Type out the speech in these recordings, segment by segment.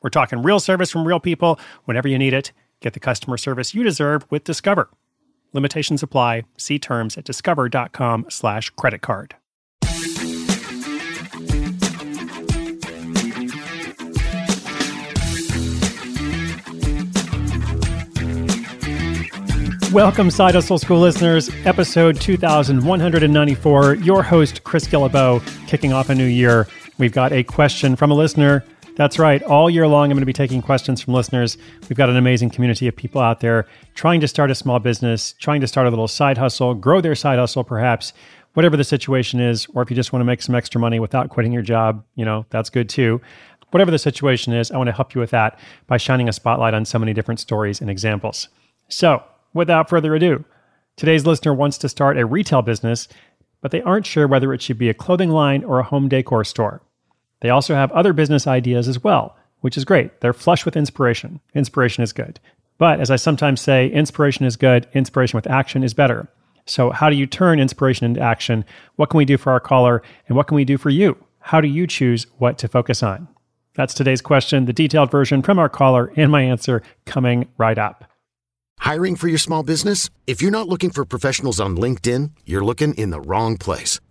We're talking real service from real people whenever you need it. Get the customer service you deserve with Discover. Limitations apply. See terms at discover.com slash credit card. Welcome, Side Hustle School listeners, episode 2194. Your host, Chris Guillebeau, kicking off a new year. We've got a question from a listener that's right. All year long, I'm going to be taking questions from listeners. We've got an amazing community of people out there trying to start a small business, trying to start a little side hustle, grow their side hustle, perhaps, whatever the situation is. Or if you just want to make some extra money without quitting your job, you know, that's good too. Whatever the situation is, I want to help you with that by shining a spotlight on so many different stories and examples. So, without further ado, today's listener wants to start a retail business, but they aren't sure whether it should be a clothing line or a home decor store. They also have other business ideas as well, which is great. They're flush with inspiration. Inspiration is good. But as I sometimes say, inspiration is good, inspiration with action is better. So, how do you turn inspiration into action? What can we do for our caller? And what can we do for you? How do you choose what to focus on? That's today's question, the detailed version from our caller, and my answer coming right up. Hiring for your small business? If you're not looking for professionals on LinkedIn, you're looking in the wrong place.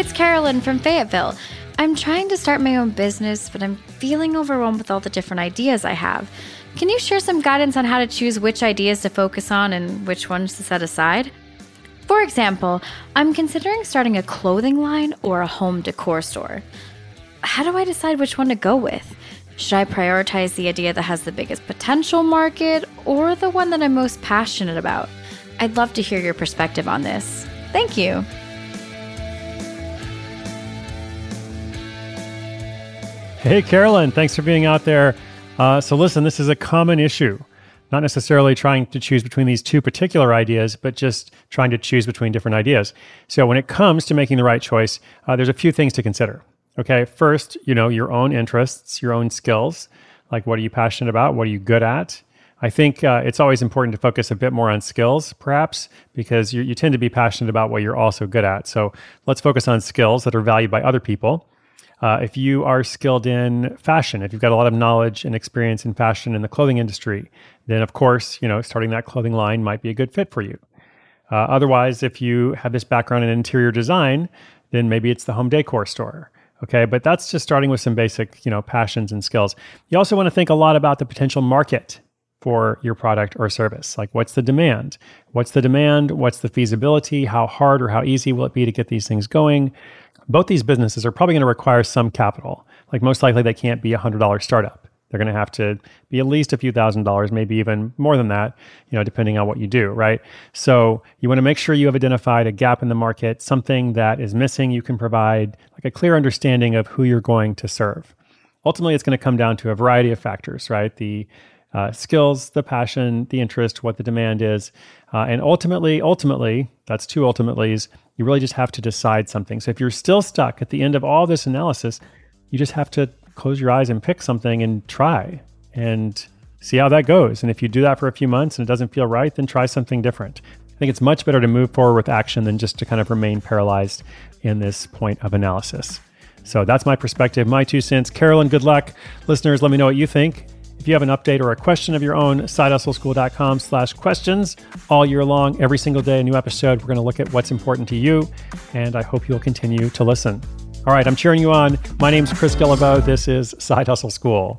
It's Carolyn from Fayetteville. I'm trying to start my own business, but I'm feeling overwhelmed with all the different ideas I have. Can you share some guidance on how to choose which ideas to focus on and which ones to set aside? For example, I'm considering starting a clothing line or a home decor store. How do I decide which one to go with? Should I prioritize the idea that has the biggest potential market or the one that I'm most passionate about? I'd love to hear your perspective on this. Thank you. Hey, Carolyn, thanks for being out there. Uh, so, listen, this is a common issue. Not necessarily trying to choose between these two particular ideas, but just trying to choose between different ideas. So, when it comes to making the right choice, uh, there's a few things to consider. Okay, first, you know, your own interests, your own skills. Like, what are you passionate about? What are you good at? I think uh, it's always important to focus a bit more on skills, perhaps, because you, you tend to be passionate about what you're also good at. So let's focus on skills that are valued by other people. Uh, if you are skilled in fashion, if you've got a lot of knowledge and experience in fashion in the clothing industry, then of course, you know, starting that clothing line might be a good fit for you. Uh, otherwise, if you have this background in interior design, then maybe it's the home decor store. Okay, but that's just starting with some basic, you know, passions and skills. You also want to think a lot about the potential market for your product or service. Like, what's the demand? What's the demand? What's the feasibility? How hard or how easy will it be to get these things going? Both these businesses are probably going to require some capital. Like most likely, they can't be a hundred dollar startup. They're going to have to be at least a few thousand dollars, maybe even more than that, you know, depending on what you do, right? So you want to make sure you have identified a gap in the market, something that is missing. You can provide like a clear understanding of who you're going to serve. Ultimately, it's going to come down to a variety of factors, right? The uh, skills, the passion, the interest, what the demand is, uh, and ultimately, ultimately, that's two ultimately's. You really just have to decide something. So if you're still stuck at the end of all this analysis, you just have to close your eyes and pick something and try and see how that goes. And if you do that for a few months and it doesn't feel right, then try something different. I think it's much better to move forward with action than just to kind of remain paralyzed in this point of analysis. So that's my perspective, my two cents. Carolyn, good luck. Listeners, let me know what you think. If you have an update or a question of your own, sidehustleschool.com slash questions all year long, every single day, a new episode. We're going to look at what's important to you, and I hope you'll continue to listen. All right, I'm cheering you on. My name's Chris Guillebeau. This is Side Hustle School.